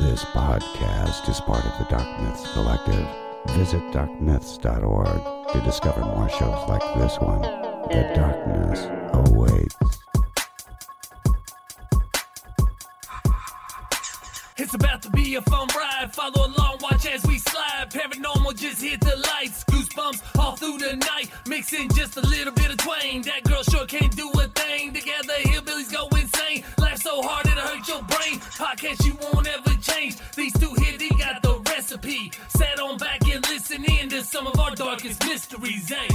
This podcast is part of the Dark Myths Collective. Visit darkmyths.org to discover more shows like this one. The darkness awaits. It's about to be a fun ride. Follow along, watch as we slide. Paranormal just hit the lights. Goosebumps all through the night. Mixing just a little bit of twain. That girl sure can't do a thing. Together, hillbillies go insane. Laugh so hard it'll hurt your brain. Podcast you won't ever change. These two here, they got the recipe. Sat on back and listen in to some of our darkest mysteries, eh?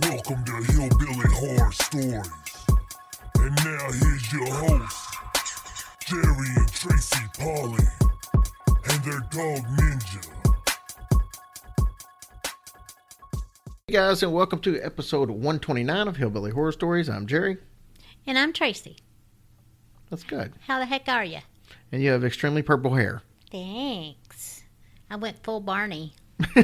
Welcome to Hillbilly Horror Stories. And now here's your host, Jerry and Tracy Polly, and their dog Ninja. Hey guys, and welcome to episode 129 of Hillbilly Horror Stories. I'm Jerry. And I'm Tracy. That's good. How the heck are you? And you have extremely purple hair. Thanks. I went full Barney.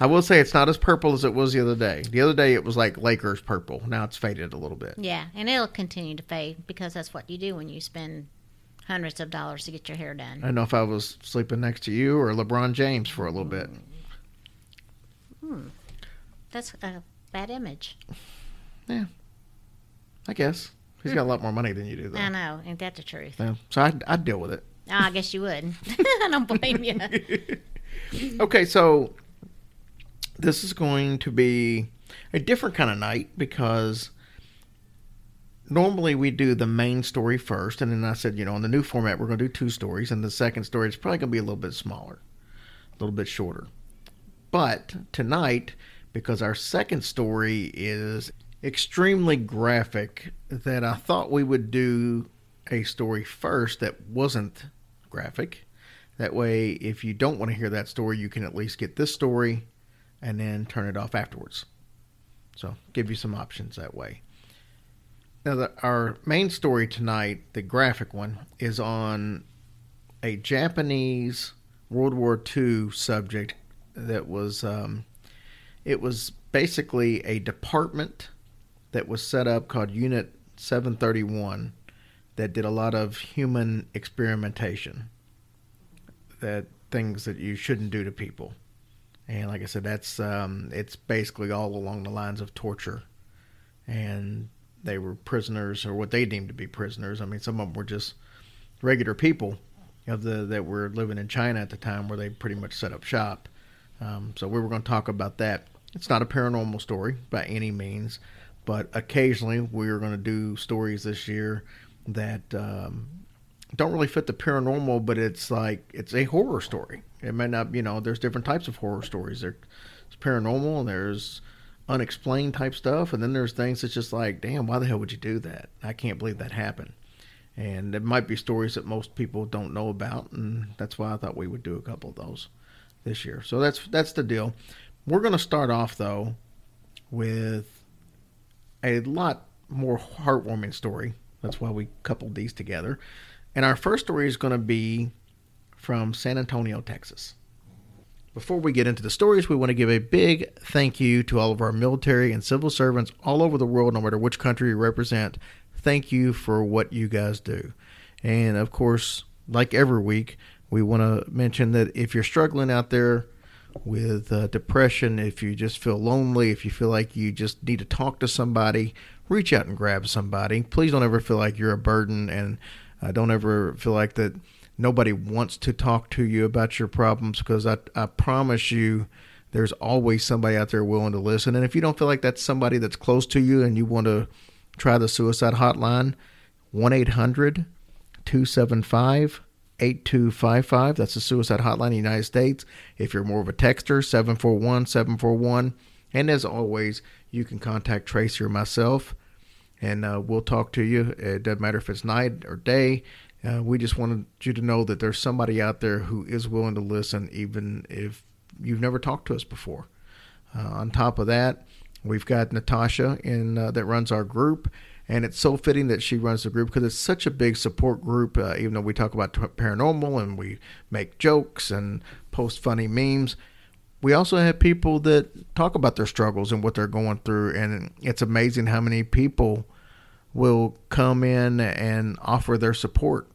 I will say it's not as purple as it was the other day. The other day it was like Lakers purple. Now it's faded a little bit. Yeah, and it'll continue to fade because that's what you do when you spend hundreds of dollars to get your hair done. I don't know if I was sleeping next to you or LeBron James for a little bit. Hmm. That's a bad image. I guess. He's got a lot more money than you do, though. I know, ain't that the truth? Yeah, so I'd, I'd deal with it. Oh, I guess you would. I don't blame you. Okay, so this is going to be a different kind of night because normally we do the main story first, and then I said, you know, in the new format, we're going to do two stories, and the second story is probably going to be a little bit smaller, a little bit shorter. But tonight, because our second story is extremely graphic, that I thought we would do a story first that wasn't graphic. That way, if you don't want to hear that story, you can at least get this story and then turn it off afterwards. So, give you some options that way. Now, the, our main story tonight, the graphic one, is on a Japanese World War II subject that was, um, it was basically a department that was set up called Unit 731 that did a lot of human experimentation that things that you shouldn't do to people. And like i said that's um, it's basically all along the lines of torture. And they were prisoners or what they deemed to be prisoners. I mean some of them were just regular people of the that were living in china at the time where they pretty much set up shop. Um, so we were going to talk about that. It's not a paranormal story by any means but occasionally we're going to do stories this year that um, don't really fit the paranormal, but it's like it's a horror story. It may not, you know, there's different types of horror stories. There's paranormal, and there's unexplained type stuff, and then there's things that's just like, damn, why the hell would you do that? I can't believe that happened. And it might be stories that most people don't know about, and that's why I thought we would do a couple of those this year. So that's that's the deal. We're going to start off though with a lot more heartwarming story. That's why we coupled these together. And our first story is going to be from San Antonio, Texas. Before we get into the stories, we want to give a big thank you to all of our military and civil servants all over the world, no matter which country you represent. Thank you for what you guys do. And of course, like every week, we want to mention that if you're struggling out there with uh, depression, if you just feel lonely, if you feel like you just need to talk to somebody, reach out and grab somebody. Please don't ever feel like you're a burden and uh, don't ever feel like that nobody wants to talk to you about your problems because I, I promise you there's always somebody out there willing to listen. And if you don't feel like that's somebody that's close to you and you want to try the suicide hotline, 1 800 275 8255. That's the suicide hotline in the United States. If you're more of a texter, 741 741. And as always, you can contact Tracy or myself and uh, we'll talk to you. It doesn't matter if it's night or day. Uh, we just wanted you to know that there's somebody out there who is willing to listen, even if you've never talked to us before. Uh, on top of that, we've got Natasha in uh, that runs our group, and it's so fitting that she runs the group because it's such a big support group. Uh, even though we talk about paranormal and we make jokes and post funny memes, we also have people that talk about their struggles and what they're going through, and it's amazing how many people will come in and offer their support.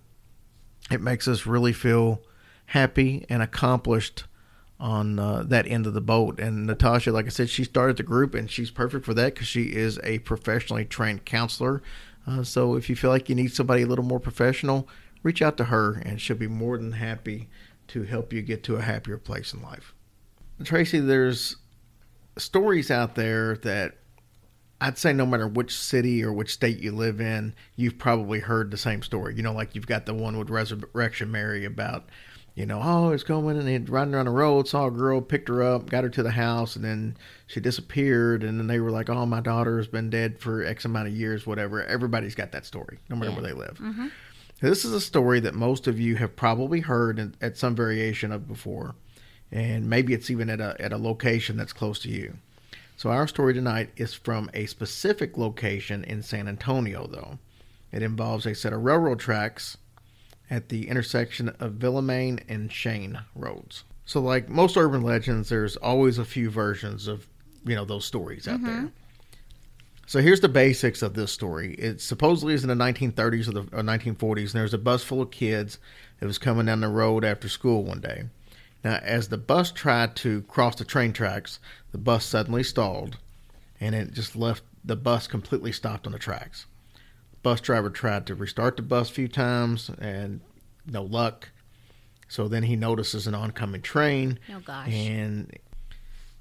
It makes us really feel happy and accomplished on uh, that end of the boat. And Natasha, like I said, she started the group and she's perfect for that because she is a professionally trained counselor. Uh, so if you feel like you need somebody a little more professional, reach out to her and she'll be more than happy to help you get to a happier place in life. Tracy, there's stories out there that I'd say no matter which city or which state you live in, you've probably heard the same story. You know, like you've got the one with Resurrection Mary about, you know, oh, it's going and he'd riding around the road, saw a girl, picked her up, got her to the house, and then she disappeared. And then they were like, oh, my daughter has been dead for X amount of years, whatever. Everybody's got that story, no matter Yeah. where they live. Mm-hmm. This is a story that most of you have probably heard in, at some variation of before, and maybe it's even at a at a location that's close to you. So our story tonight is from a specific location in San Antonio, though. It involves a set of railroad tracks at the intersection of Villamain and Shane roads. So, like most urban legends, there's always a few versions of you know those stories out there. Mm-hmm. So here's the basics of this story. It supposedly is in the 1930s or, the, or 1940s, and there's a bus full of kids that was coming down the road after school one day. Now, as the bus tried to cross the train tracks, the bus suddenly stalled, and it just left the bus completely stopped on the tracks. Bus driver tried to restart the bus a few times, and no luck. So then he notices an oncoming train, Oh gosh. and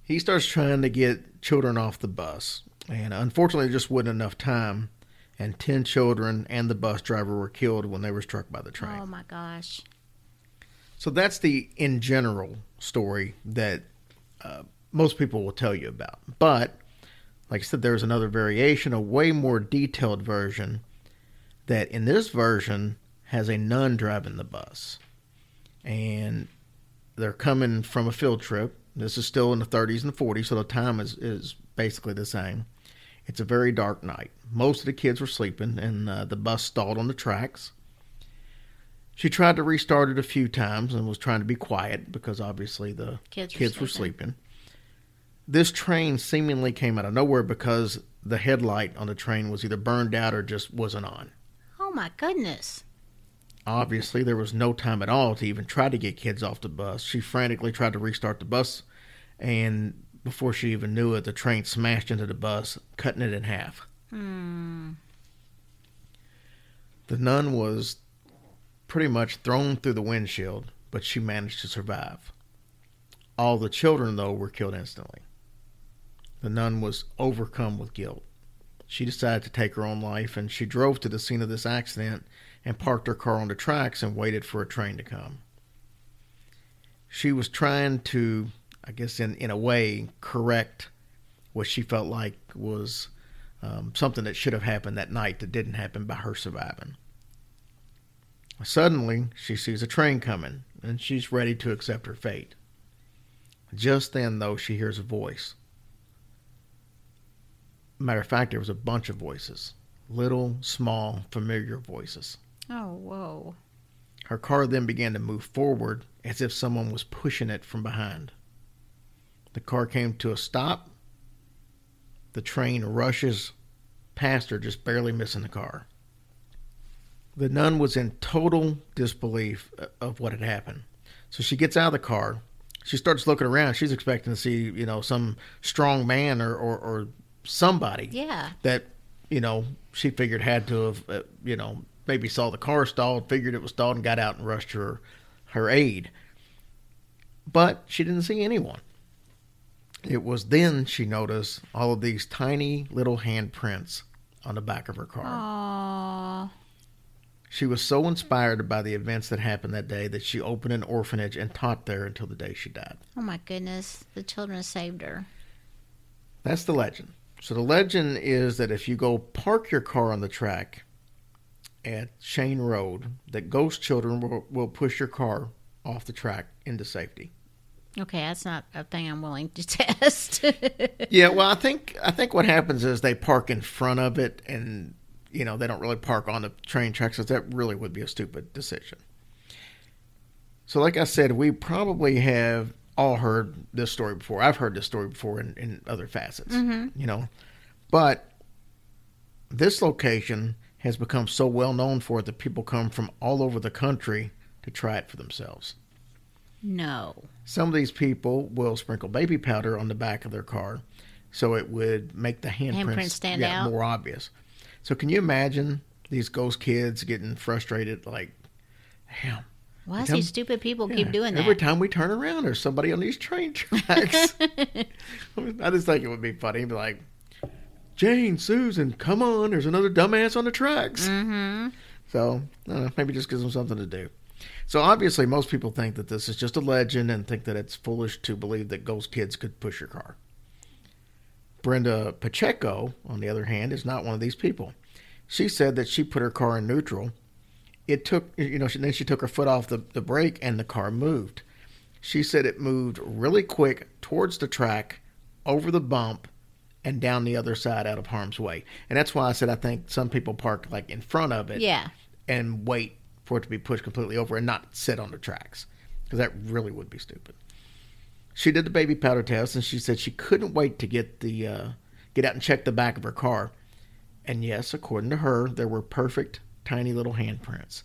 he starts trying to get children off the bus. And unfortunately, there just wasn't enough time, and 10 children and the bus driver were killed when they were struck by the train. Oh my gosh. So that's the in general story that uh, most people will tell you about. But like I said, there's another variation, a way more detailed version that in this version has a nun driving the bus. And they're coming from a field trip. This is still in the 30s and 40s, so the time is, is basically the same. It's a very dark night. Most of the kids were sleeping, and uh, the bus stalled on the tracks. She tried to restart it a few times and was trying to be quiet because obviously the Kids were kids were sleeping. sleeping. This train seemingly came out of nowhere because the headlight on the train was either burned out or just wasn't on. Oh my goodness. Obviously, there was no time at all to even try to get kids off the bus. She frantically tried to restart the bus, and before she even knew it, the train smashed into the bus, cutting it in half. Hmm. The nun was pretty much thrown through the windshield, but she managed to survive. All the children, though, were killed instantly. The nun was overcome with guilt. She decided to take her own life, and she drove to the scene of this accident and parked her car on the tracks and waited for a train to come. She was trying to, I guess, in, in a way, correct what she felt like was um, something that should have happened that night that didn't happen by her surviving. Suddenly, she sees a train coming and she's ready to accept her fate. Just then, though, she hears a voice. Matter of fact, there was a bunch of voices little, small, familiar voices. Oh whoa. Her car then began to move forward as if someone was pushing it from behind. The car came to a stop. The train rushes past her, just barely missing the car. The nun was in total disbelief of what had happened. So she gets out of the car. She starts looking around. She's expecting to see, you know, some strong man or, or, or somebody Yeah. that you know she figured had to have uh, you know maybe saw the car stalled figured it was stalled and got out and rushed her her aid but she didn't see anyone it was then she noticed all of these tiny little handprints on the back of her car Aww. she was so inspired by the events that happened that day that she opened an orphanage and taught there until the day she died Oh my goodness. The children saved her. That's the legend. So the legend is that if you go park your car on the track at Shane Road, that ghost children will, will push your car off the track into safety. Okay, that's not a thing I'm willing to test. Yeah, well, I think I think what happens is they park in front of it, and you know they don't really park on the train tracks. So that really would be a stupid decision. So, like I said, we probably have all heard this story before. I've heard this story before in, in other facets, mm-hmm. you know. But this location has become so well known for it that people come from all over the country to try it for themselves. No. Some of these people will sprinkle baby powder on the back of their car so it would make the handprints, Handprints stand yeah, out? more obvious. So can you imagine these ghost kids getting frustrated like, damn. Why does these stupid people yeah, keep doing that? Every time we turn around, there's somebody on these train tracks. I just think it would be funny. Be like, Jane, Susan, come on, there's another dumbass on the tracks. Mm-hmm. So know, maybe just gives them something to do. So obviously, most people think that this is just a legend and think that it's foolish to believe that ghost kids could push your car. Brenda Pacheco, on the other hand, is not one of these people. She said that she put her car in neutral. It took, you know, she, then she took her foot off the, the brake and the car moved. She said it moved really quick towards the track, over the bump, and down the other side out of harm's way. And that's why I said I think some people park like in front of it Yeah. and wait for it to be pushed completely over and not sit on the tracks because that really would be stupid. She did the baby powder test and she said she couldn't wait to get the uh, get out and check the back of her car. And yes, according to her, there were perfect tiny little handprints.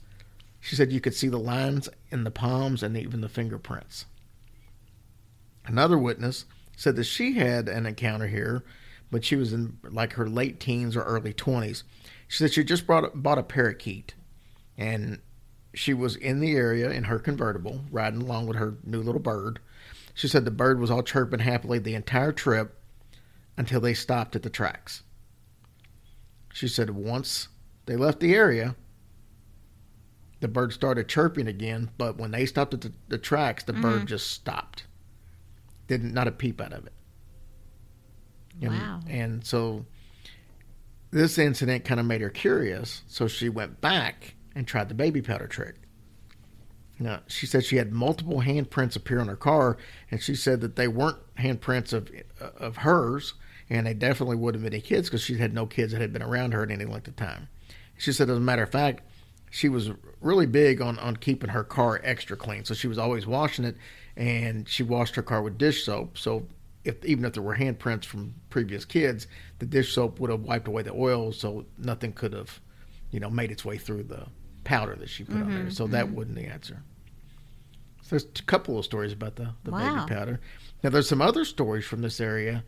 She said you could see the lines in the palms and even the fingerprints. Another witness said that she had an encounter here, but she was in like her late teens or early 20s. She said she just brought, bought a parakeet and she was in the area in her convertible riding along with her new little bird. She said the bird was all chirping happily the entire trip until they stopped at the tracks. She said once they left the area, the bird started chirping again, but when they stopped at the, the tracks, the bird mm-hmm. just stopped. Didn't not a peep out of it. And, Wow. And so this incident kind of made her curious, so she went back and tried the baby powder trick. Now, she said she had multiple handprints appear on her car, and she said that they weren't handprints of uh, of hers, and they definitely wouldn't have been any kids because she had no kids that had been around her at any length of time. She said, as a matter of fact, she was really big on, on keeping her car extra clean, so she was always washing it, and she washed her car with dish soap. So if even if there were handprints from previous kids, the dish soap would have wiped away the oil, so nothing could have, you know, made its way through the powder that she put on there. So that mm-hmm. wasn't the answer. So there's a couple of stories about the, the Wow. baby powder. Now there's some other stories from this area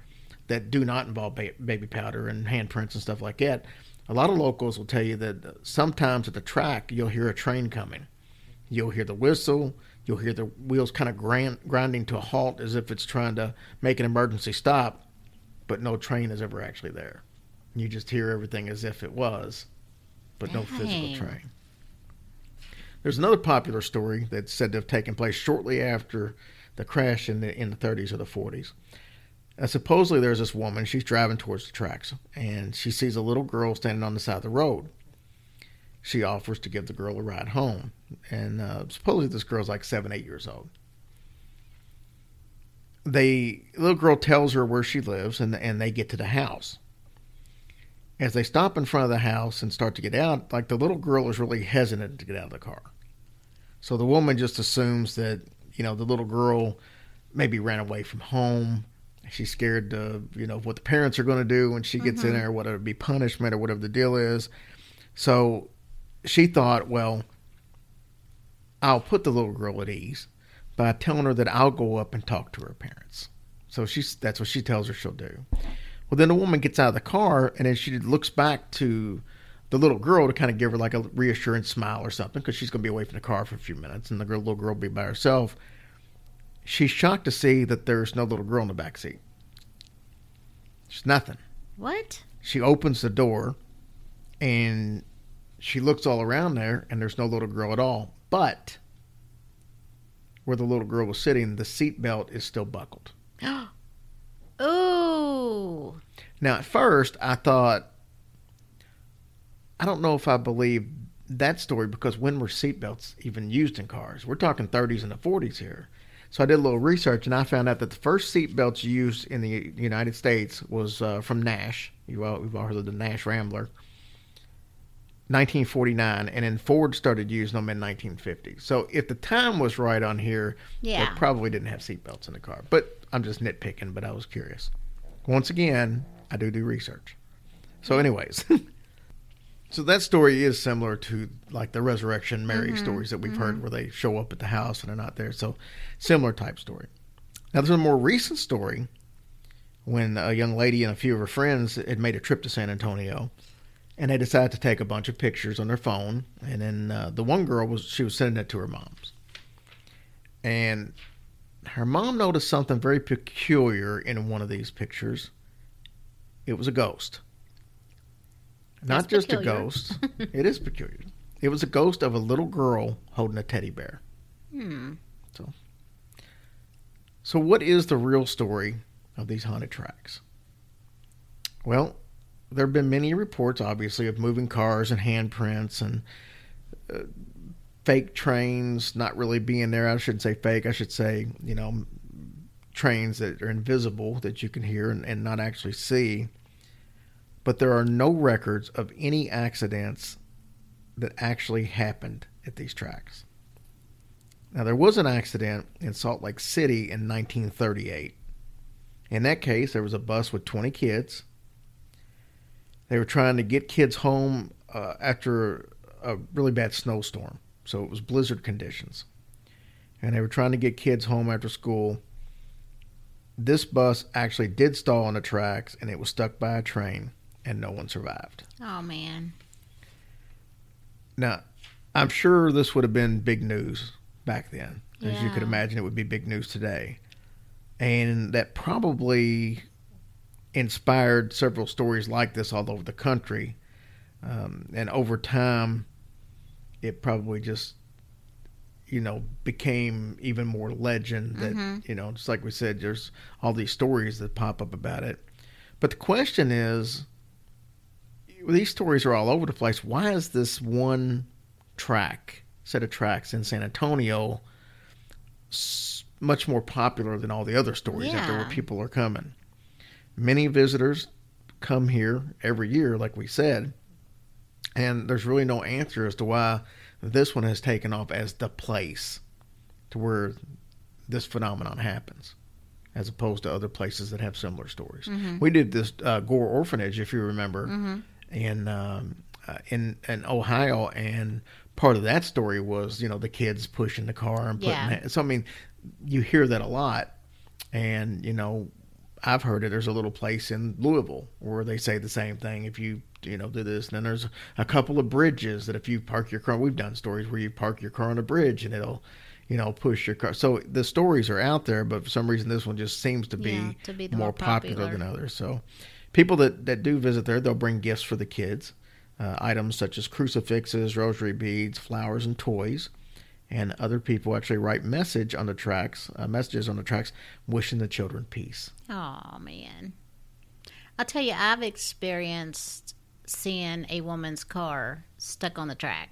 that do not involve ba- baby powder and handprints and stuff like that. A lot of locals will tell you that sometimes at the track you'll hear a train coming. You'll hear the whistle. You'll hear the wheels kind of grind, grinding to a halt as if it's trying to make an emergency stop, but no train is ever actually there. You just hear everything as if it was, but no physical train. There's another popular story that's said to have taken place shortly after the crash in the in the 30s or the 40s. Uh, supposedly, there's this woman. She's driving towards the tracks, and she sees a little girl standing on the side of the road. She offers to give the girl a ride home, and uh, supposedly this girl's like seven, eight years old. The little girl tells her where she lives, and and they get to the house. As they stop in front of the house and start to get out, like the little girl is really hesitant to get out of the car. So the woman just assumes that you know the little girl maybe ran away from home. She's scared to you know what the parents are going to do when she gets in mm-hmm. there, whether it be punishment or whatever the deal is. So she thought, well, I'll put the little girl at ease by telling her that I'll go up and talk to her parents. So she's that's what she tells her she'll do. Well, then the woman gets out of the car and then she looks back to the little girl to kind of give her like a reassuring smile or something because she's going to be away from the car for a few minutes and the girl, little girl will be by herself. She's shocked to see that there's no little girl in the back seat. There's nothing. What? She opens the door and she looks all around there and there's no little girl at all. But where the little girl was sitting, the seat belt is still buckled. Ooh. Now, at first, I thought, I don't know if I believe that story because when were seatbelts even used in cars? We're talking 30s and the 40s here. So I did a little research and I found out that the first seatbelts used in the United States was uh, from Nash. You all, we've all heard of the Nash Rambler. 1949, and then Ford started using them in 1950. So if the time was right on here, Yeah. they probably didn't have seatbelts in the car. But I'm just nitpicking, but I was curious. Once again, I do do research. So, anyways, So that story is similar to like the resurrection Mary stories that we've heard where they show up at the house and they're not there. So similar type story. Now there's a more recent story when a young lady and a few of her friends had made a trip to San Antonio and they decided to take a bunch of pictures on their phone. And then uh, the one girl was she was sending it to her mom's. And her mom noticed something very peculiar in one of these pictures. It was a ghost not That's just peculiar. a ghost it is peculiar it was a ghost of a little girl holding a teddy bear Hmm. so so what is the real story of these haunted tracks well there have been many reports, obviously, of moving cars and handprints and uh, fake trains not really being there. I shouldn't say fake. I should say, you know, trains that are invisible that you can hear and, and not actually see. But there are no records of any accidents that actually happened at these tracks. Now, there was an accident in Salt Lake City in 1938. In that case, there was a bus with 20 kids. They were trying to get kids home uh, after a really bad snowstorm. So it was blizzard conditions. And they were trying to get kids home after school. This bus actually did stall on the tracks and it was stuck by a train and no one survived. Oh man. Now, I'm sure this would have been big news back then. As you could imagine, it would be big news today. And that probably inspired several stories like this all over the country. Um, and over time, it probably just, you know, became even more legend that, you know, just like we said, there's all these stories that pop up about it. But the question is, these stories are all over the place. Why is this one track, set of tracks in San Antonio, s- much more popular than all the other stories out there where people are coming? Many visitors come here every year, like we said, and there's really no answer as to why this one has taken off as the place to where this phenomenon happens as opposed to other places that have similar stories. We did this uh, Gore Orphanage, if you remember, in um, uh, in in Ohio, and part of that story was you know the kids pushing the car and putting. Yeah. So I mean, you hear that a lot, and you know. I've heard it. There's a little place in Louisville where they say the same thing. If you you know do this, and then there's a couple of bridges that if you park your car, we've done stories where you park your car on a bridge and it'll you know push your car. So the stories are out there, but for some reason this one just seems to be, Yeah, to be more, popular. popular. than others. So people that that do visit there, they'll bring gifts for the kids, uh, items such as crucifixes, rosary beads, flowers, and toys. And other people actually write message on the tracks, uh, messages on the tracks, wishing the children peace. Oh man. I'll tell you, I've experienced seeing a woman's car stuck on the track.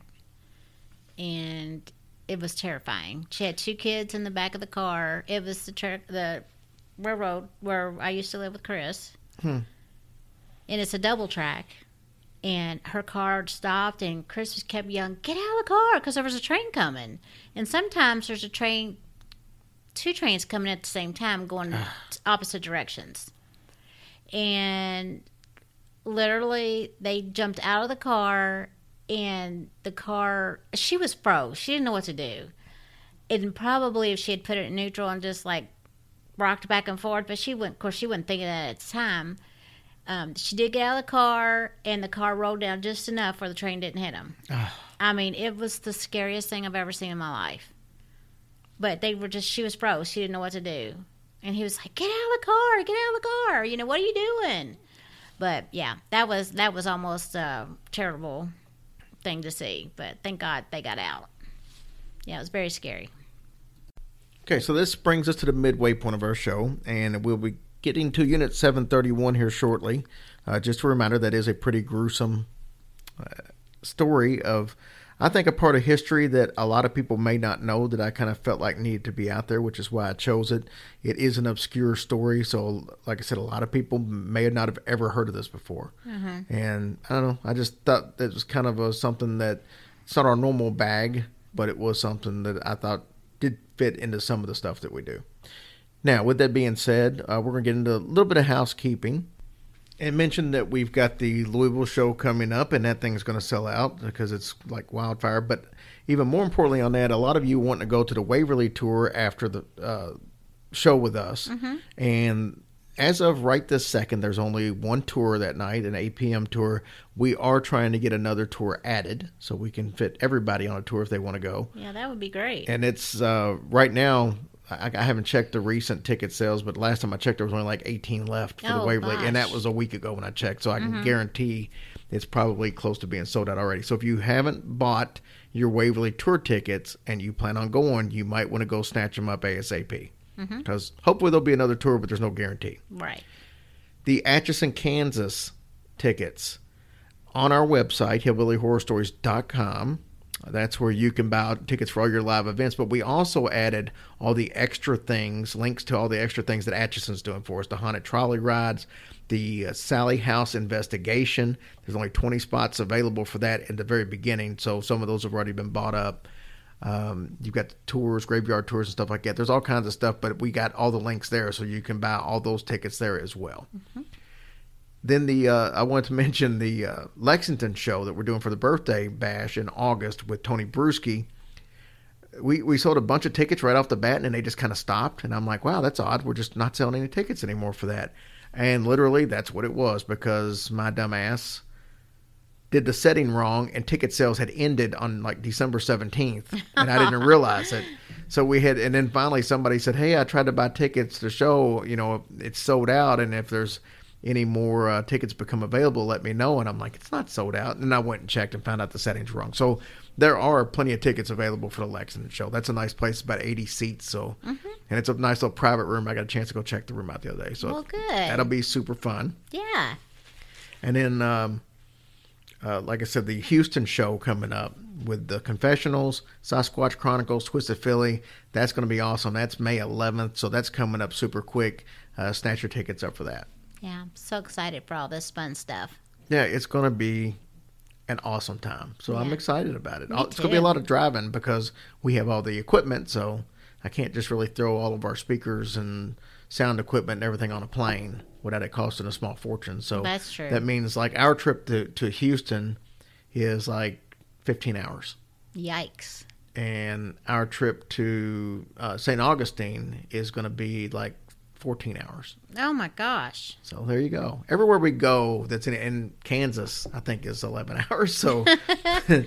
And it was terrifying. She had two kids in the back of the car. It was the tra- the railroad where I used to live with Chris. Hmm. And it's a double track. And her car stopped, and Chris kept yelling, "Get out of the car!" because there was a train coming. And sometimes there's a train two trains coming at the same time going ah. opposite directions. And literally, they jumped out of the car, and the car, she was froze. She didn't know what to do. And probably if she had put it in neutral and just like rocked back and forth, but she went, of course, she wasn't thinking that at the time. Um, she did get out of the car, and the car rolled down just enough where the train didn't hit him. I mean, it was the scariest thing I've ever seen in my life. But they were just, she was froze. She didn't know what to do. And he was like, get out of the car, get out of the car. You know, what are you doing? But yeah, that was, that was almost a terrible thing to see. But thank God they got out. Yeah, it was very scary. Okay, so this brings us to the midway point of our show, and we'll be getting to Unit 731 here shortly. Uh, just a reminder that is a pretty gruesome uh, story of, I think, a part of history that a lot of people may not know that I kind of felt like needed to be out there, which is why I chose it. It is an obscure story, so like I said, a lot of people may not have ever heard of this before. And I don't know, I just thought that was kind of a, something that it's not our normal bag, but it was something that I thought did fit into some of the stuff that we do. Now, with that being said, uh, we're going to get into a little bit of housekeeping. and mentioned that we've got the Louisville show coming up, and that thing's going to sell out because it's like wildfire. But even more importantly, on that, a lot of you want to go to the Waverly tour after the uh, show with us, and as of right this second, there's only one tour that night, an 8 p.m. tour. We are trying to get another tour added so we can fit everybody on a tour if they want to go. Yeah, that would be great. And it's uh, right now. I, I haven't checked the recent ticket sales, but last time I checked, there was only like 18 left for the Oh, Waverly, and that was a week ago when I checked. So I can mm-hmm. guarantee it's probably close to being sold out already. So if you haven't bought your Waverly tour tickets and you plan on going, you might want to go snatch them up ASAP because mm-hmm. hopefully there'll be another tour, but there's no guarantee right. the Atchison, Kansas tickets on our website, hillbillyhorrorstories.com. That's where you can buy tickets for all your live events. But we also added all the extra things, links to all the extra things that Atchison's doing for us the haunted trolley rides, the uh, Sally House investigation. There's only 20 spots available for that in the very beginning. So some of those have already been bought up. Um, you've got the tours, graveyard tours, and stuff like that. There's all kinds of stuff, but we got all the links there, so you can buy all those tickets there as well. Then the uh, I wanted to mention the uh, Lexington show that we're doing for the birthday bash in August with Tony Bruschi. We we sold a bunch of tickets right off the bat, and then they just kind of stopped. And I'm like, wow, that's odd. We're just not selling any tickets anymore for that. And literally, that's what it was because my dumbass did the setting wrong and ticket sales had ended on like December 17th and I didn't realize it. So we had and then finally somebody said, "Hey, I tried to buy tickets to show, you know, it's sold out and if there's any more uh, tickets become available, let me know." And I'm like, "It's not sold out." And I went and checked and found out the settings wrong. So there are plenty of tickets available for the Lexington show. That's a nice place, about 80 seats, so and it's a nice little private room. I got a chance to go check the room out the other day. So Well, good. that'll be super fun. Yeah. And then, um, uh, like I said, the Houston show coming up with the Confessionals, Sasquatch Chronicles, Twisted Philly. That's going to be awesome. That's May 11th, so that's coming up super quick. Uh, snatch your tickets up for that. Yeah. I'm so excited for all this fun stuff. Yeah, it's going to be an awesome time. So I'm excited about it. Me it's going to be a lot of driving because we have all the equipment, so I can't just really throw all of our speakers and sound equipment and everything on a plane without it costing a small fortune. So That's true. That means like our trip to, to Houston is like 15 hours. Yikes. And our trip to uh, St. Augustine is going to be like 14 hours. Oh my gosh. So there you go. Everywhere we go, that's in, in Kansas, I think is 11 hours. So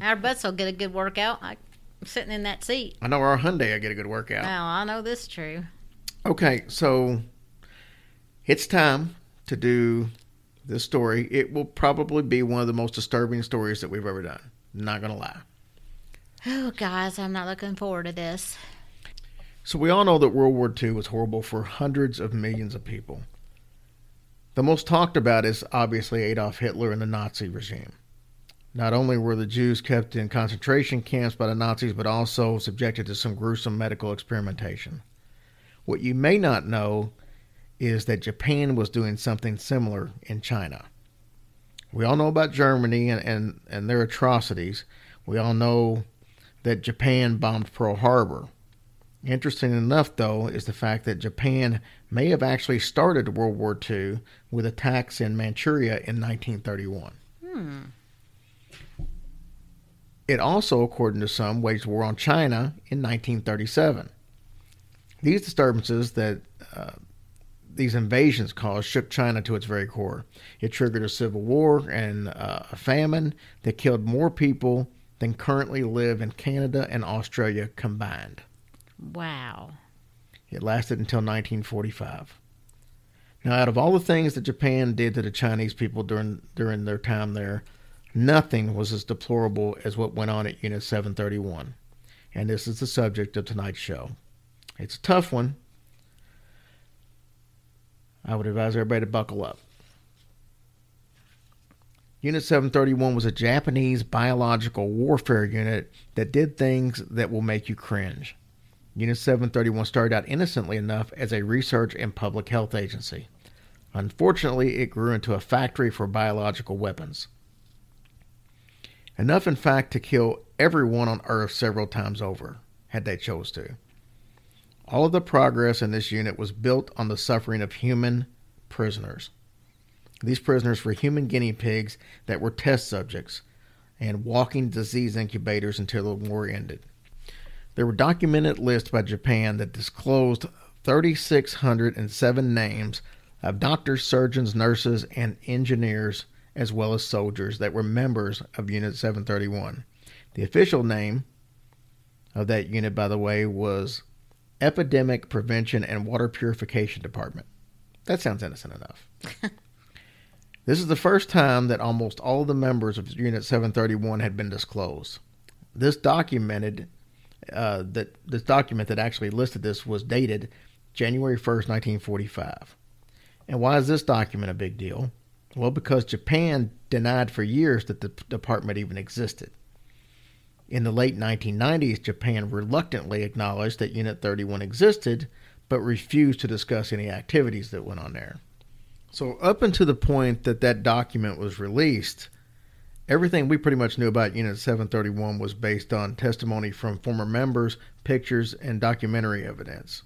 Our butts will get a good workout. I'm sitting in that seat. I know our Hyundai, I get a good workout. Now I know this is true. Okay, so it's time to do this story. It will probably be one of the most disturbing stories that we've ever done. Not gonna lie. Oh, guys, I'm not looking forward to this. So we all know that World War II was horrible for hundreds of millions of people. The most talked about is obviously Adolf Hitler and the Nazi regime. Not only were the Jews kept in concentration camps by the Nazis, but also subjected to some gruesome medical experimentation. What you may not know is that Japan was doing something similar in China. We all know about Germany and, and, and their atrocities. We all know that Japan bombed Pearl Harbor. Interesting enough, though, is the fact that Japan may have actually started World War II with attacks in Manchuria in 1931. It also, according to some, waged war on China in 1937. These disturbances that uh, these invasions caused shook China to its very core. It triggered a civil war and uh, a famine that killed more people than currently live in Canada and Australia combined. Wow. It lasted until 1945. Now, out of all the things that Japan did to the Chinese people during during their time there, nothing was as deplorable as what went on at Unit 731. And this is the subject of tonight's show. It's a tough one. I would advise everybody to buckle up. Unit 731 was a Japanese biological warfare unit that did things that will make you cringe. Unit 731 started out innocently enough as a research and public health agency. Unfortunately, it grew into a factory for biological weapons. Enough, in fact, to kill everyone on Earth several times over, had they chose to. All of the progress in this unit was built on the suffering of human prisoners. These prisoners were human guinea pigs that were test subjects and walking disease incubators until the war ended. There were documented lists by Japan that disclosed 3,607 names of doctors, surgeons, nurses, and engineers, as well as soldiers that were members of Unit 731. The official name of that unit, by the way, was Epidemic Prevention and Water Purification Department. That sounds innocent enough. this is the first time that almost all the members of Unit 731 had been disclosed. This documented uh, that this document that actually listed this was dated January 1st, 1945. And why is this document a big deal? Well, because Japan denied for years that the department even existed. In the late 1990s, Japan reluctantly acknowledged that Unit 31 existed, but refused to discuss any activities that went on there. So, up until the point that that document was released, everything we pretty much knew about Unit 731 was based on testimony from former members, pictures, and documentary evidence.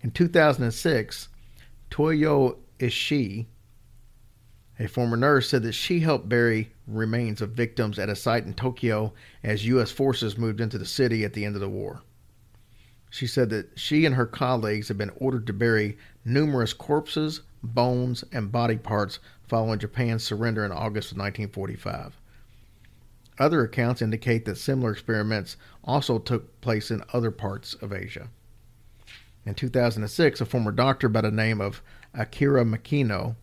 In 2006, Toyo Ishii, a former nurse, said that she helped bury remains of victims at a site in Tokyo as U.S. forces moved into the city at the end of the war. She said that she and her colleagues had been ordered to bury numerous corpses, bones, and body parts following Japan's surrender in August of 1945. Other accounts indicate that similar experiments also took place in other parts of Asia. In 2006, a former doctor by the name of Akira Makino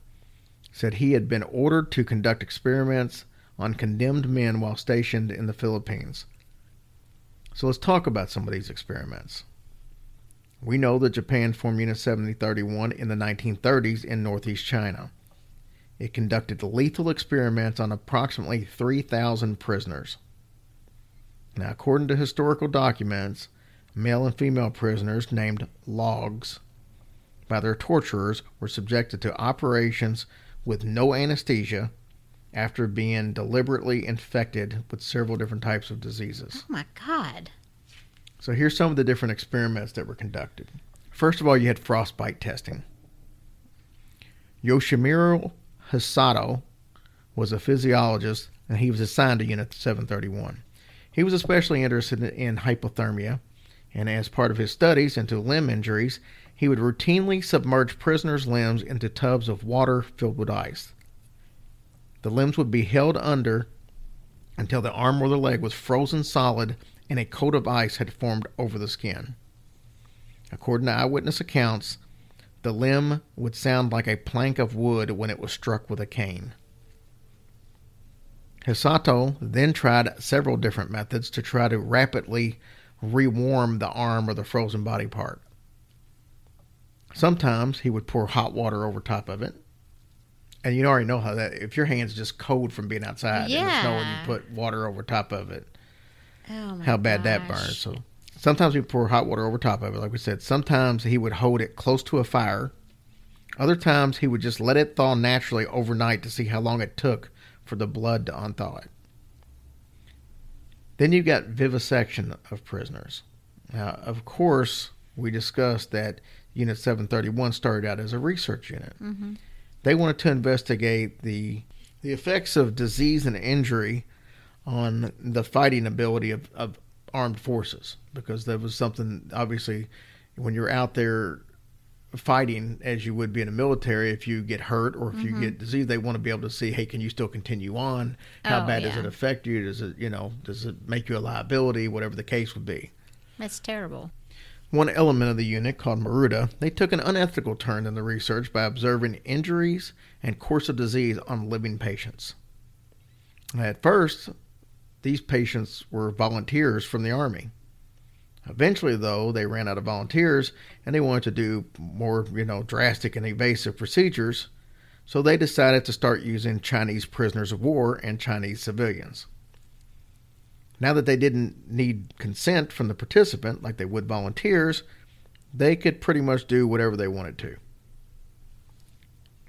said he had been ordered to conduct experiments on condemned men while stationed in the Philippines. So let's talk about some of these experiments. We know that Japan formed Unit 7031 in the 1930s in northeast China. It conducted lethal experiments on approximately 3,000 prisoners. Now, according to historical documents, male and female prisoners named logs by their torturers were subjected to operations with no anesthesia after being deliberately infected with several different types of diseases. Oh my God. So here's some of the different experiments that were conducted. First of all, you had frostbite testing. Yoshimura Hisato was a physiologist and he was assigned to Unit 731. He was especially interested in hypothermia and as part of his studies into limb injuries, he would routinely submerge prisoners' limbs into tubs of water filled with ice. The limbs would be held under until the arm or the leg was frozen solid and a coat of ice had formed over the skin. According to eyewitness accounts, the limb would sound like a plank of wood when it was struck with a cane. Hisato then tried several different methods to try to rapidly rewarm the arm or the frozen body part. Sometimes he would pour hot water over top of it. And you already know how that if your hand's just cold from being outside snow and you put water over top of it, Oh how bad that burns. So sometimes we pour hot water over top of it, like we said. Sometimes he would hold it close to a fire. Other times he would just let it thaw naturally overnight to see how long it took for the blood to unthaw it. Then you've got vivisection of prisoners. Now, of course, we discussed that Unit 731 started out as a research unit. Mhm. They wanted to investigate the the effects of disease and injury on the fighting ability of, of armed forces because that was something obviously when you're out there fighting as you would be in the military if you get hurt or if you Mm-hmm. get disease they want to be able to see hey can you still continue on how Oh, bad does it affect you does it you know does it make you a liability whatever the case would be That's terrible. one element of the unit, called Maruta, they took an unethical turn in the research by observing injuries and course of disease on living patients. At first, these patients were volunteers from the Army. Eventually, though, they ran out of volunteers and they wanted to do more, you know, drastic and evasive procedures, so they decided to start using Chinese prisoners of war and Chinese civilians. Now that they didn't need consent from the participant like they would volunteers, they could pretty much do whatever they wanted to.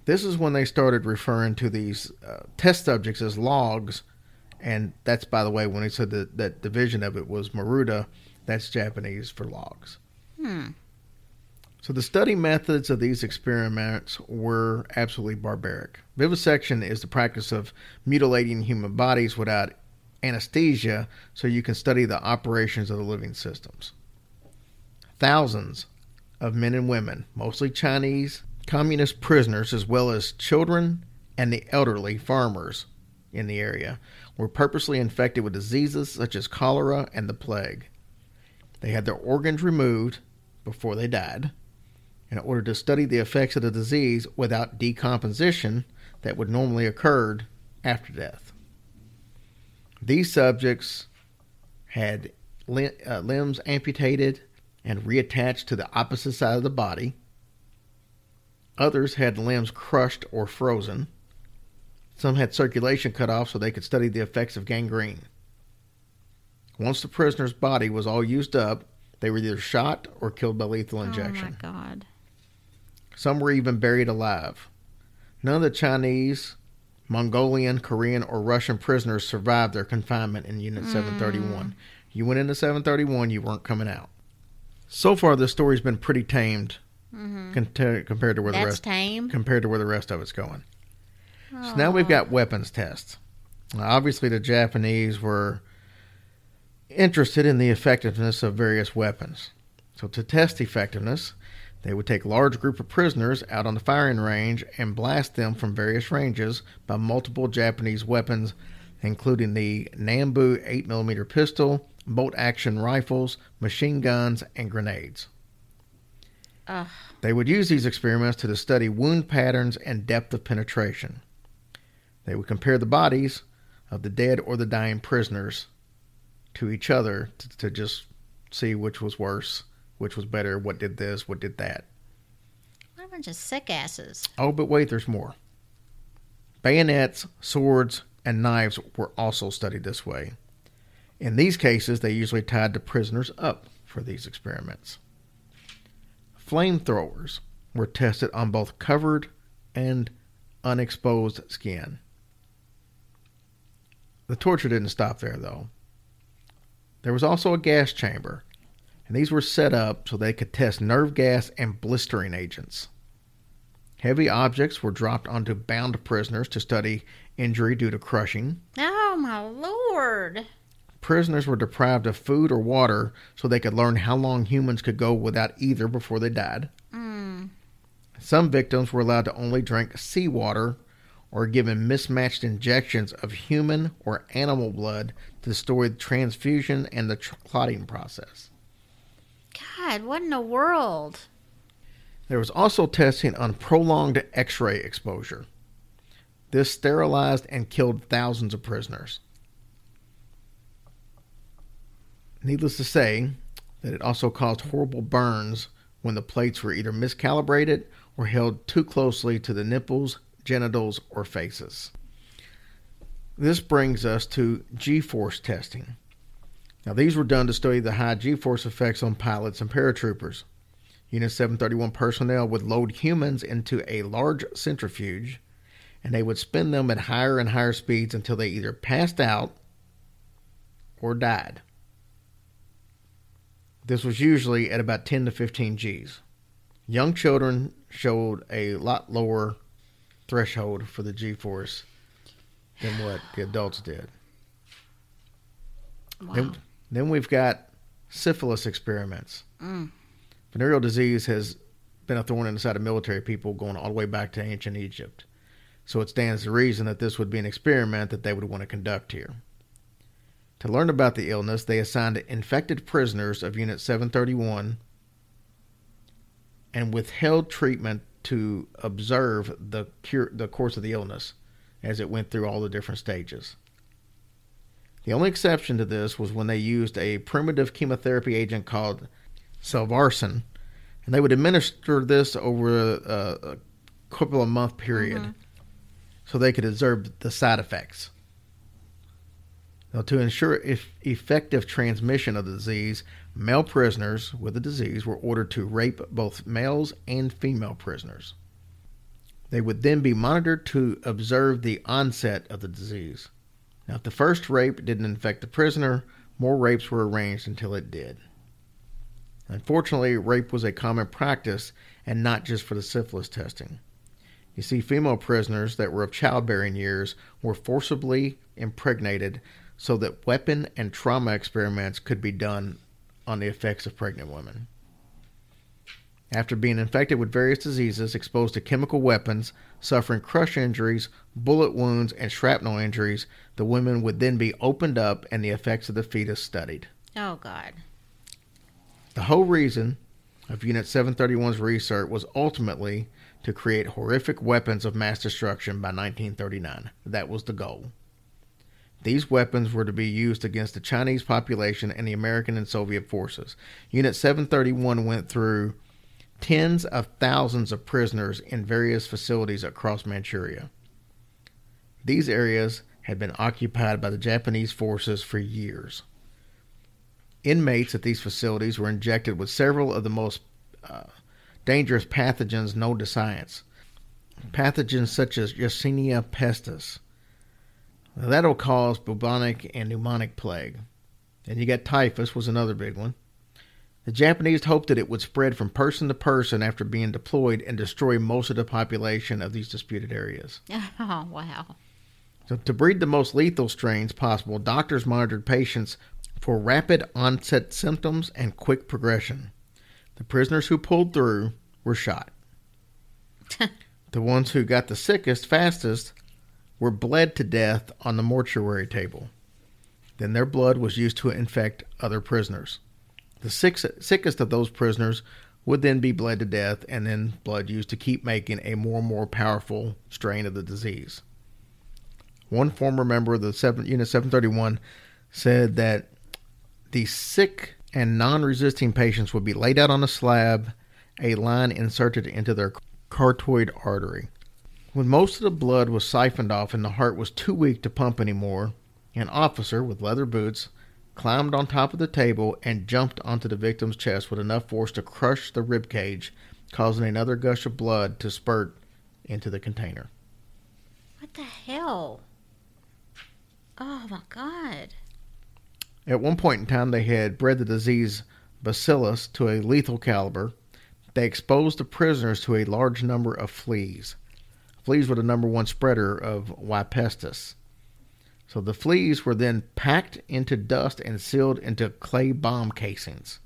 This is when they started referring to these uh, test subjects as logs, and that's, by the way, when they said that that division of it was Maruta, that's Japanese for logs. Hmm. So the study methods of these experiments were absolutely barbaric. Vivisection is the practice of mutilating human bodies without anesthesia so you can study the operations of the living systems. Thousands of men and women, mostly Chinese communist prisoners, as well as children and the elderly farmers in the area, were purposely infected with diseases such as cholera and the plague. They had their organs removed before they died in order to study the effects of the disease without decomposition that would normally occur after death. These subjects had lim- uh, limbs amputated and reattached to the opposite side of the body. Others had limbs crushed or frozen. Some had circulation cut off so they could study the effects of gangrene. Once the prisoner's body was all used up, they were either shot or killed by lethal injection. Oh my god. Some were even buried alive. None of the Chinese, Mongolian, Korean, or Russian prisoners survived their confinement in Unit hmm. 731. You went into 731, you weren't coming out. So far, this story's been pretty tamed mm-hmm. conta- compared to where the rest tame. compared to where the rest of it's going. So now we've got weapons tests. Now, obviously, the Japanese were interested in the effectiveness of various weapons. So to test effectiveness, they would take a large group of prisoners out on the firing range and blast them from various ranges by multiple Japanese weapons, including the Nambu 8mm pistol, bolt action rifles, machine guns, and grenades. Ugh. They would use these experiments to study wound patterns and depth of penetration. They would compare the bodies of the dead or the dying prisoners to each other to, to just see which was worse, which was better, what did this, what did that. What a bunch of sick asses. Oh, but wait, there's more. Bayonets, swords, and knives were also studied this way. In these cases, they usually tied the prisoners up for these experiments. Flamethrowers were tested on both covered and unexposed skin. The torture didn't stop there, though. There was also a gas chamber, and these were set up so they could test nerve gas and blistering agents. Heavy objects were dropped onto bound prisoners to study injury due to crushing. Oh my lord. Prisoners were deprived of food or water so they could learn how long humans could go without either before they died. Mm. Some victims were allowed to only drink seawater or given mismatched injections of human or animal blood to store the transfusion and the tr- clotting process. God, what in the world? There was also testing on prolonged x ray exposure. This sterilized and killed thousands of prisoners. Needless to say, that it also caused horrible burns when the plates were either miscalibrated or held too closely to the nipples, genitals, or faces. This brings us to G force testing. Now, these were done to study the high G force effects on pilots and paratroopers. Unit 731 personnel would load humans into a large centrifuge and they would spin them at higher and higher speeds until they either passed out or died. This was usually at about 10 to 15 Gs. Young children showed a lot lower threshold for the G force than what the adults did. Wow. Then, then we've got syphilis experiments. Mm. Venereal disease has been a thorn in the side of military people going all the way back to ancient Egypt. So it stands to reason that this would be an experiment that they would want to conduct here. To learn about the illness, they assigned infected prisoners of Unit 731 and withheld treatment to observe the cure, the course of the illness as it went through all the different stages. The only exception to this was when they used a primitive chemotherapy agent called Salvarsan, and they would administer this over a, a couple of month period mm-hmm. so they could observe the side effects. Now, to ensure if effective transmission of the disease, male prisoners with the disease were ordered to rape both males and female prisoners. They would then be monitored to observe the onset of the disease. Now, if the first rape didn't infect the prisoner, more rapes were arranged until it did. Unfortunately, rape was a common practice and not just for the syphilis testing. You see, female prisoners that were of childbearing years were forcibly impregnated so that weapon and trauma experiments could be done on the effects of pregnant women. After being infected with various diseases, exposed to chemical weapons, suffering crush injuries, bullet wounds, and shrapnel injuries, the women would then be opened up and the effects of the fetus studied. Oh God. The whole reason of Unit 731's research was ultimately to create horrific weapons of mass destruction by 1939. That was the goal. These weapons were to be used against the Chinese population and the American and Soviet forces. Unit 731 went through tens of thousands of prisoners in various facilities across Manchuria. These areas had been occupied by the Japanese forces for years. Inmates at these facilities were injected with several of the most uh, dangerous pathogens known to science. Pathogens such as Yersinia pestis. Now, that'll cause bubonic and pneumonic plague. And you got typhus was another big one. The Japanese hoped that it would spread from person to person after being deployed and destroy most of the population of these disputed areas. Oh wow. So, to breed the most lethal strains possible, doctors monitored patients for rapid onset symptoms and quick progression. The prisoners who pulled through were shot. the ones who got the sickest fastest were bled to death on the mortuary table. Then their blood was used to infect other prisoners. The sickest of those prisoners would then be bled to death and then blood used to keep making a more and more powerful strain of the disease. One former member of the 7, Unit 731 said that the sick and non resisting patients would be laid out on a slab, a line inserted into their carotid artery. When most of the blood was siphoned off and the heart was too weak to pump anymore, an officer with leather boots climbed on top of the table and jumped onto the victim's chest with enough force to crush the rib cage, causing another gush of blood to spurt into the container. What the hell? Oh my god. At one point in time, they had bred the disease bacillus to a lethal caliber. They exposed the prisoners to a large number of fleas. Fleas were the number one spreader of Y. pestis. So the fleas were then packed into dust and sealed into clay bomb casings.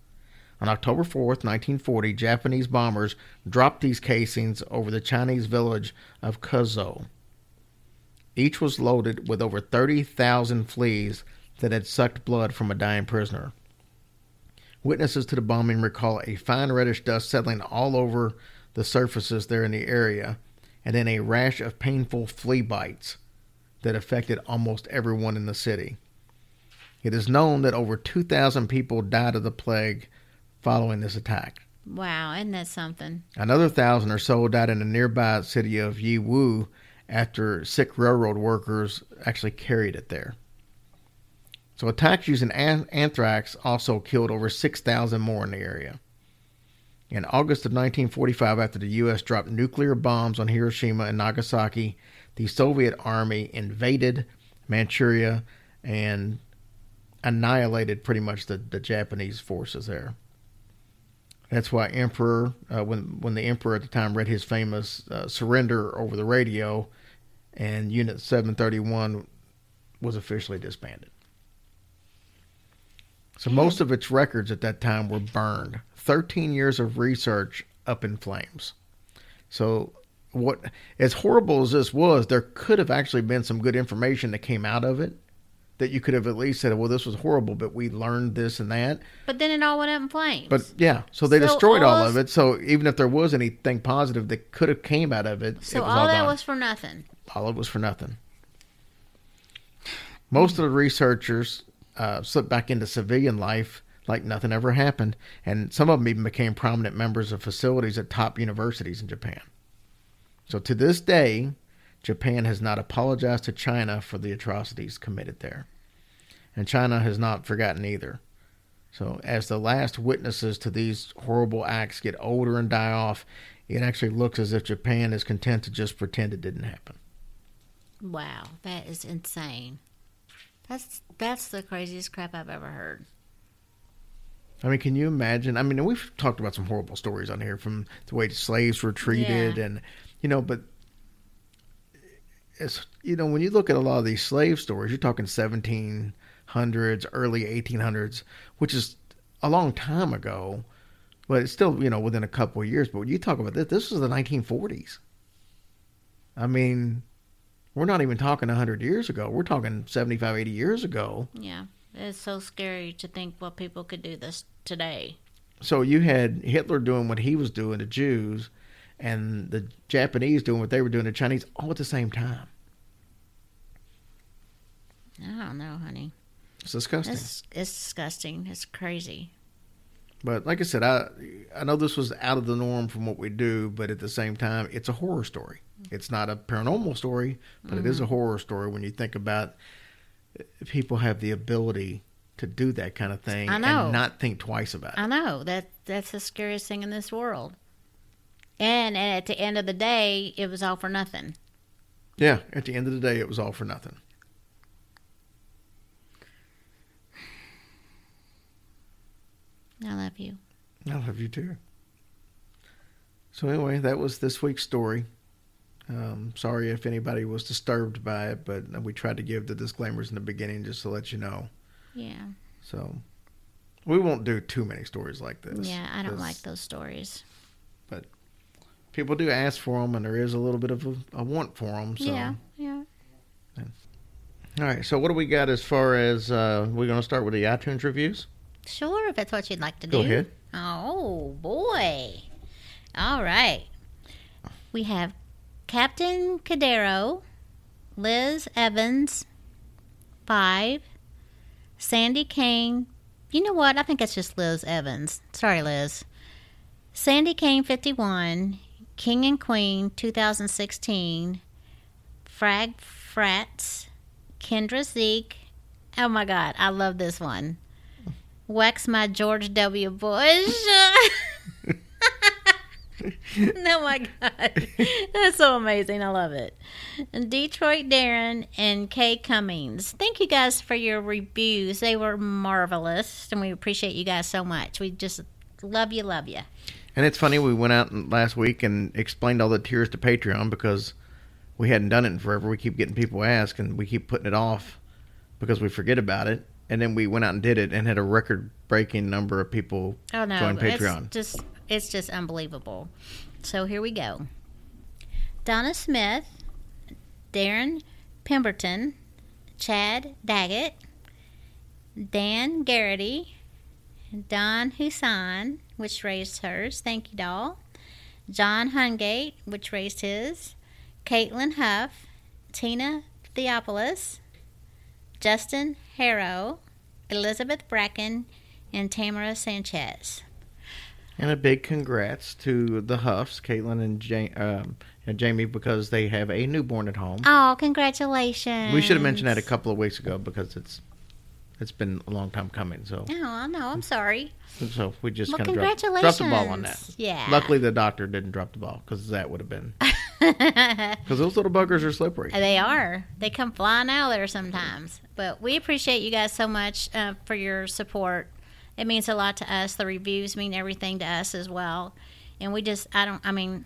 On October 4th, 1940, Japanese bombers dropped these casings over the Chinese village of Kuzo. Each was loaded with over 30,000 fleas that had sucked blood from a dying prisoner. Witnesses to the bombing recall a fine reddish dust settling all over the surfaces there in the area, and then a rash of painful flea bites that affected almost everyone in the city. It is known that over 2,000 people died of the plague following this attack. Wow, isn't that something? Another thousand or so died in the nearby city of Yiwu after sick railroad workers actually carried it there. So attacks using anthrax also killed over 6,000 more in the area. In August of 1945, after the U.S. dropped nuclear bombs on Hiroshima and Nagasaki, the Soviet army invaded Manchuria and annihilated pretty much the, the Japanese forces there. That's why Emperor, uh, when when the Emperor at the time read his famous uh, surrender over the radio, and Unit 731 was officially disbanded. So most of its records at that time were burned. 13 years of research up in flames. So what as horrible as this was, there could have actually been some good information that came out of it that you could have at least said, well, this was horrible, but we learned this and that. But then it all went up in flames. But yeah, so they So destroyed all all of it. So even if there was anything positive that could have came out of it, so it was all, all, that gone. was for nothing. all of it was for nothing. Most of the researchers uh, slipped back into civilian life like nothing ever happened, and some of them even became prominent members of facilities at top universities in Japan. So to this day, Japan has not apologized to China for the atrocities committed there. And China has not forgotten either. So as the last witnesses to these horrible acts get older and die off, it actually looks as if Japan is content to just pretend it didn't happen. Wow, that is insane. That's that's the craziest crap I've ever heard. I mean, can you imagine? I mean, we've talked about some horrible stories on here from the way slaves were treated, Yeah. and you know, but it's you know, when you look at a lot of these slave stories, you're talking 1700s, early 1800s, which is a long time ago, but it's still you know within a couple of years. But when you talk about this, this was the 1940s. I mean, we're not even talking 100 years ago. We're talking 75, 80 years ago. Yeah. It's so scary to think what people could do this today. So you had Hitler doing what he was doing to Jews, and the Japanese doing what they were doing to Chinese, all at the same time. I don't know, honey. It's disgusting. It's it's disgusting. It's crazy. But like I said, I I know this was out of the norm from what we do, but at the same time, it's a horror story. It's not a paranormal story, but it is a mm-hmm. horror story when you think about uh, people have the ability to do that kind of thing I know. and not think twice about it. I know that that's the scariest thing in this world. And at the end of the day, it was all for nothing. Yeah, at the end of the day, it was all for nothing. I love you. I love you too. So anyway, that was this week's story. Um, sorry if anybody was disturbed by it, but we tried to give the disclaimers in the beginning just to let you know. Yeah. So we won't do too many stories like this. Yeah, I don't like those stories. But people do ask for them, and there is a little bit of a, a want for them. So. Yeah, yeah. All right. So what do we got as far as uh, we're going to start with the iTunes reviews? Sure, if that's what you'd like to Go do. ahead. Oh, boy. All right. We have Captain Cadero, Liz Evans, 5, Sandy Kane. You know what? I think it's just Liz Evans. Sorry, Liz. Sandy Kane, 51, King and Queen, 2016, Frag Frats, Kendra Zeke. Oh my God, I love this one. Wax my George W. Bush. oh my God. That's so amazing. I love it. And Detroit Darren and Kay Cummings. Thank you guys for your reviews. They were marvelous. And we appreciate you guys so much. We just love you, love you. And it's funny, we went out last week and explained all the tiers to Patreon because we hadn't done it in forever. We keep getting people ask, and we keep putting it off because we forget about it. And then we went out and did it and had a record breaking number of people Oh no, join Patreon. it's just it's just unbelievable. So here we go. Donna Smith, Darren Pemberton, Chad Daggett, Dan Garrity, Don Husan, which raised hers. Thank you, doll. John Hungate, which raised his. Caitlin Huff, Tina Theopolis, Justin Harrow, Elizabeth Bracken, and Tamara Sanchez. And a big congrats to the Huffs, Caitlin and, ja- um, and Jamie, because they have a newborn at home. Oh, congratulations! We should have mentioned that a couple of weeks ago because it's it's been a long time coming. So Oh, I know. I'm sorry. so we just Well, kind of dropped, congratulations. dropped the ball on that. Yeah. Luckily, the doctor didn't drop the ball because that would have been because those little buggers are slippery. they are. They come flying out there sometimes. But we appreciate you guys so much uh, for your support. It means a lot to us. The reviews mean everything to us as well. And we just, I don't, I mean,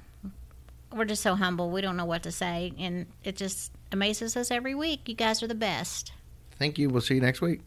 we're just so humble. We don't know what to say. And it just amazes us every week. You guys are the best. Thank you. We'll see you next week.